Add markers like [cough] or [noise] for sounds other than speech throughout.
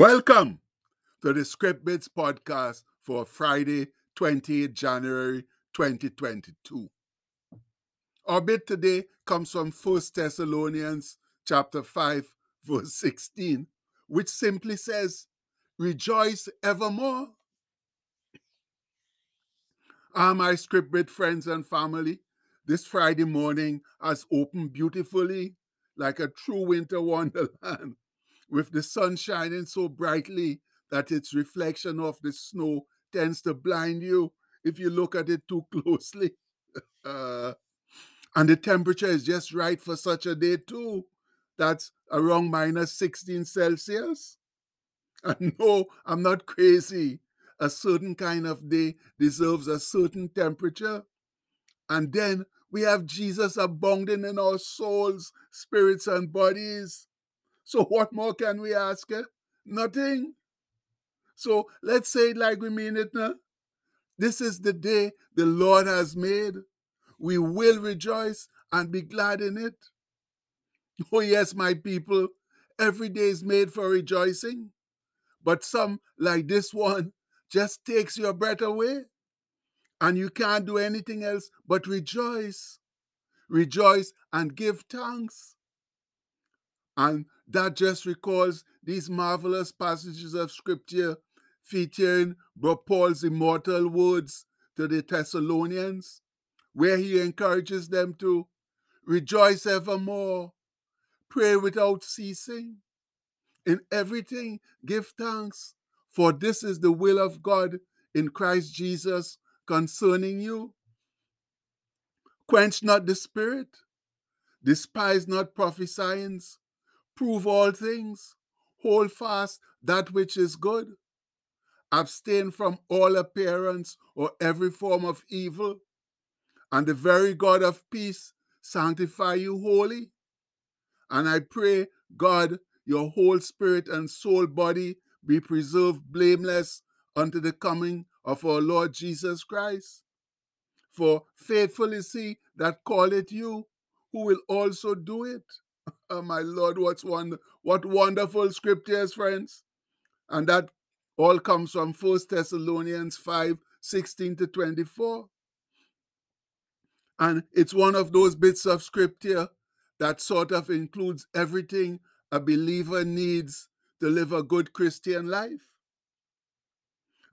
Welcome to the Script Bits podcast for Friday, 28 January 2022. Our bit today comes from 1 Thessalonians chapter 5, [laughs] verse 16, which simply says, Rejoice evermore. Ah, my Script Bit friends and family, this Friday morning has opened beautifully like a true winter wonderland with the sun shining so brightly that its reflection of the snow tends to blind you if you look at it too [laughs] closely. Uh, and the temperature is just right for such a day, too. That's around minus 16 Celsius. [laughs] And no, I'm not crazy. A certain kind of day deserves a certain temperature. And then we have Jesus abounding in our souls, spirits, and bodies. So what more can we ask? Eh? Nothing. So let's say it like we mean it now. This is the day the Lord has made. We will rejoice and be glad in it. [laughs] Oh, yes, my people, every day is made for rejoicing. But some, like this one, just takes your breath away. And you can't do anything else but rejoice. Rejoice and give thanks. And that just recalls these marvelous passages of scripture featuring Paul's immortal words to the Thessalonians, where he encourages them to rejoice evermore, pray without ceasing, in everything give thanks, for this is the will of God in Christ Jesus concerning you. Quench not the spirit, despise not prophesying, prove all things, hold fast that which is good, abstain from all appearance or every form of evil, and the very God of peace sanctify you wholly. And I pray, God, your whole spirit and soul body be preserved blameless unto the coming of our Lord Jesus Christ. For faithful is he that calleth you, who will also do it. [laughs] Oh my Lord, what's wonder, what wonderful scriptures, friends. And that all comes from First Thessalonians 5, 16 to 24. And it's one of those bits of scripture that sort of includes everything a believer needs to live a good Christian life.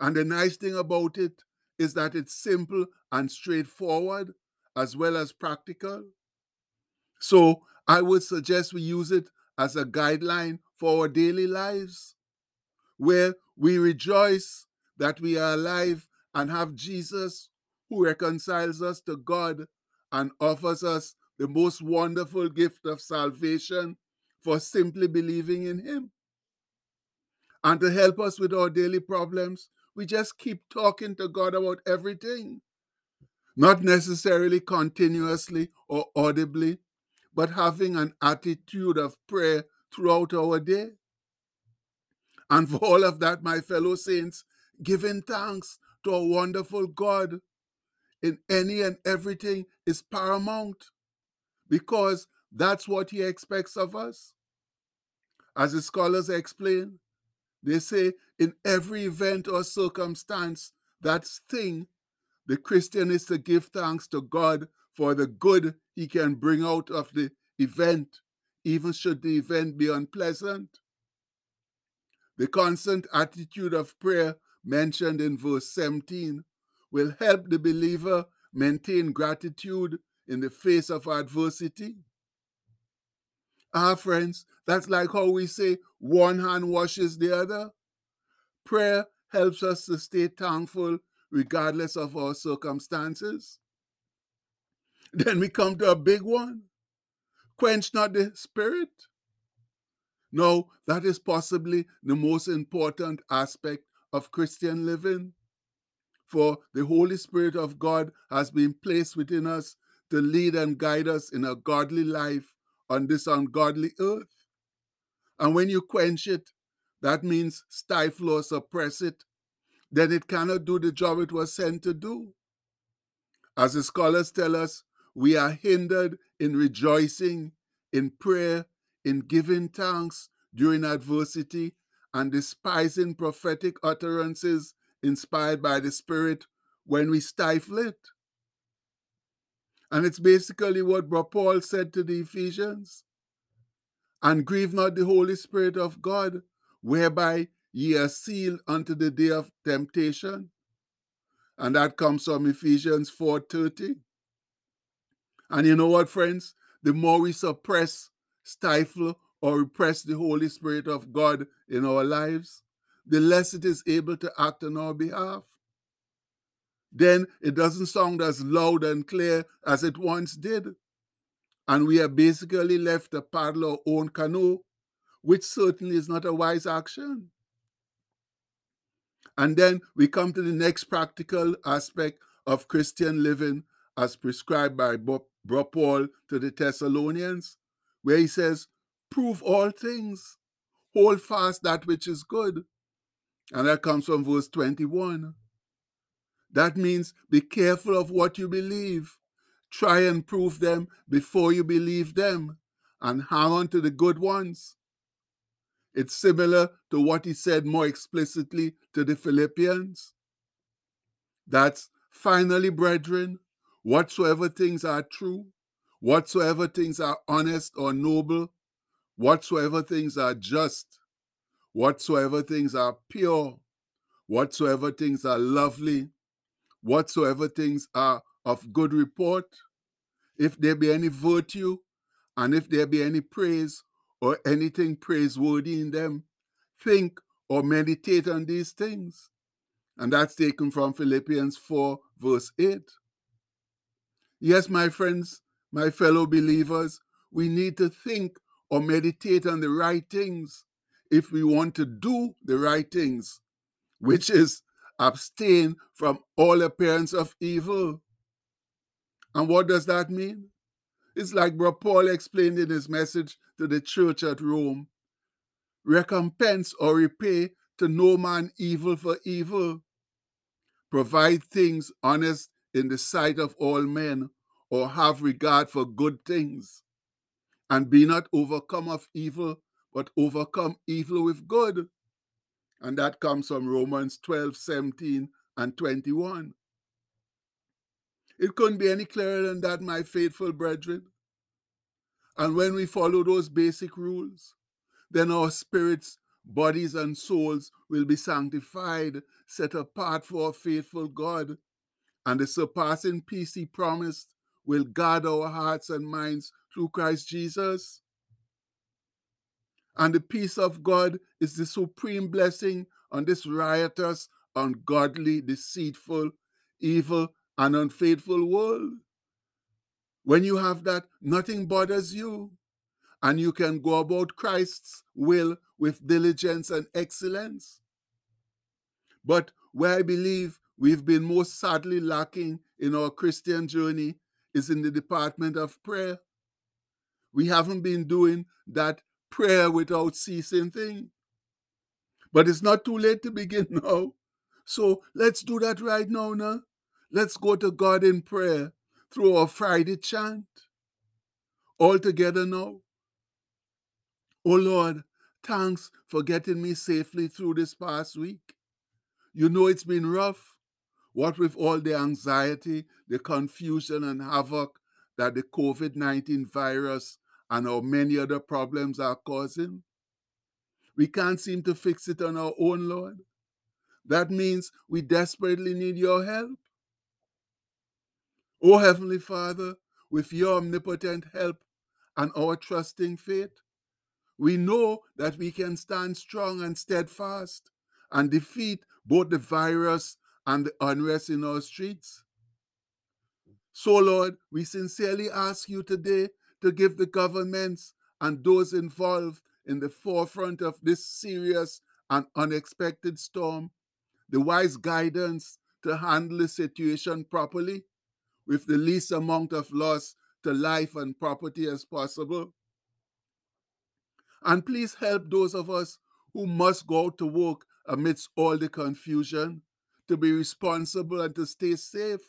And the nice thing about it is that it's simple and straightforward as well as practical. So I would suggest we use it as a guideline for our daily lives, where we rejoice that we are alive and have Jesus who reconciles us to God and offers us the most wonderful gift of salvation for simply believing in Him. And to help us with our daily problems, we just keep talking to God about everything. Not necessarily continuously or audibly, but having an attitude of prayer throughout our day. And for all of that, my fellow saints, giving thanks to a wonderful God in any and everything is paramount because that's what He expects of us. As the scholars explain, they say in every event or circumstance, that's thing, the Christian is to give thanks to God for the good he can bring out of the event, even should the event be unpleasant. The constant attitude of prayer mentioned in verse 17 will help the believer maintain gratitude in the face of adversity. Ah, friends, that's like how we say one hand washes the other. Prayer helps us to stay thankful regardless of our circumstances. [laughs] Then we come to a big one quench not the spirit. No, that is possibly the most important aspect of Christian living. For the Holy Spirit of God has been placed within us to lead and guide us in a godly life on this ungodly earth. And when you quench it, that means stifle or suppress it, then it cannot do the job it was sent to do. As the scholars tell us, we are hindered in rejoicing, in prayer, in giving thanks during adversity, and despising prophetic utterances inspired by the Spirit when we stifle it. And it's basically what Paul said to the Ephesians. And grieve not the Holy Spirit of God, whereby ye are sealed unto the day of temptation. And that comes from Ephesians 4:30. And you know what, friends? The more we suppress, stifle, or repress the Holy Spirit of God in our lives, the less it is able to act on our behalf. Then it doesn't sound as loud and clear as it once did. And we are basically left to paddle our own canoe, which certainly is not a wise action. And then we come to the next practical aspect of Christian living as prescribed by Bro Paul to the Thessalonians, where he says, Prove all things, hold fast that which is good. And that comes from verse 21. That means be careful of what you believe. Try and prove them before you believe them, and hang on to the good ones. It's similar to what he said more explicitly to the Philippians. That's finally, brethren, whatsoever things are true, whatsoever things are honest or noble, whatsoever things are just, whatsoever things are pure, whatsoever things are lovely, whatsoever things are of good report, if there be any virtue, and if there be any praise or anything praiseworthy in them, think or meditate on these things. And that's taken from Philippians 4, verse 8. Yes, my friends, my fellow believers, we need to think or meditate on the right things if we want to do the right things, which is abstain from all appearance of evil. And what does that mean? It's like Bro Paul explained in his message to the church at Rome recompense or repay to no man evil for evil. Provide things honest in the sight of all men, or have regard for good things. And be not overcome of evil, but overcome evil with good. And that comes from Romans 12, 17, and 21. It couldn't be any clearer than that, my faithful brethren. And when we follow those basic rules, then our spirits, bodies, and souls will be sanctified, set apart for a faithful God. And the surpassing peace he promised will guard our hearts and minds through Christ Jesus. And the peace of God is the supreme blessing on this riotous, ungodly, deceitful, evil, and unfaithful world. When you have that, nothing bothers you, and you can go about Christ's will with diligence and excellence. But where I believe we've been most sadly lacking in our Christian journey is in the department of prayer. We haven't been doing that prayer without ceasing thing. But it's not too late to begin [laughs] now. So let's do that right now, now. Let's go to God in prayer through our Friday chant. All together now. Oh Lord, thanks for getting me safely through this past week. You know it's been rough. What with all the anxiety, the confusion, and havoc that the COVID 19 virus and our many other problems are causing? We can't seem to fix it on our own, Lord. That means we desperately need your help. O Heavenly Father, with your omnipotent help and our trusting faith, we know that we can stand strong and steadfast and defeat both the virus and the unrest in our streets. So, Lord, we sincerely ask you today to give the governments and those involved in the forefront of this serious and unexpected storm the wise guidance to handle the situation properly with the least amount of loss to life and property as possible. And please help those of us who must go to work amidst all the confusion to be responsible and to stay safe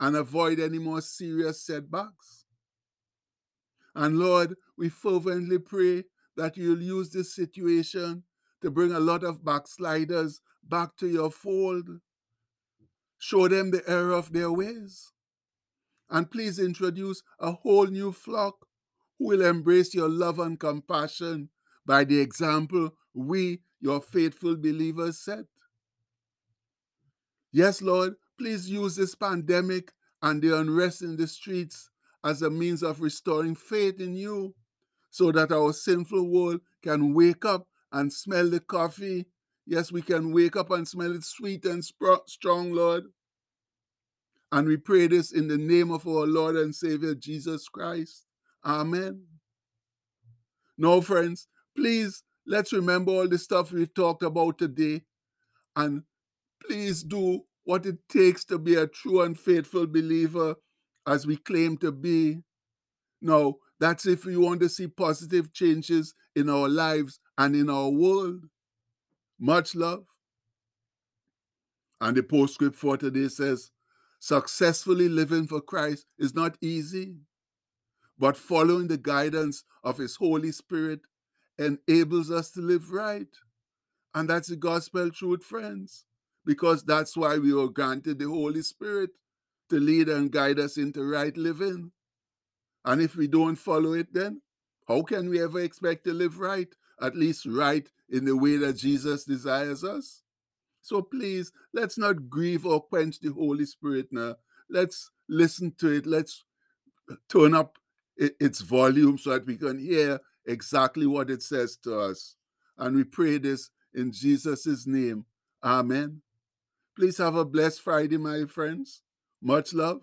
and avoid any more serious setbacks. And Lord, we fervently pray that you'll use this situation to bring a lot of backsliders back to your fold. Show them the error of their ways. And please introduce a whole new flock who will embrace your love and compassion by the example we, your faithful believers, set. Yes, Lord, please use this pandemic and the unrest in the streets as a means of restoring faith in you so that our sinful world can wake up and smell the coffee. Yes, we can wake up and smell it sweet and strong, Lord. And we pray this in the name of our Lord and Savior Jesus Christ. Amen. Now, friends, please let's remember all the stuff we've talked about today and please do what it takes to be a true and faithful believer as we claim to be. Now, that's if we want to see positive changes in our lives and in our world. Much love. And the postscript for today says, successfully living for Christ is not easy, but following the guidance of His Holy Spirit enables us to live right. And that's the gospel truth, friends, because that's why we were granted the Holy Spirit to lead and guide us into right living. And if we don't follow it, then how can we ever expect to live right? At least right in the way that Jesus desires us? So please, let's not grieve or quench the Holy Spirit now. Let's listen to it. Let's turn up its volume so that we can hear exactly what it says to us. And we pray this in Jesus' name. Amen. Please have a blessed Friday, my friends. Much love.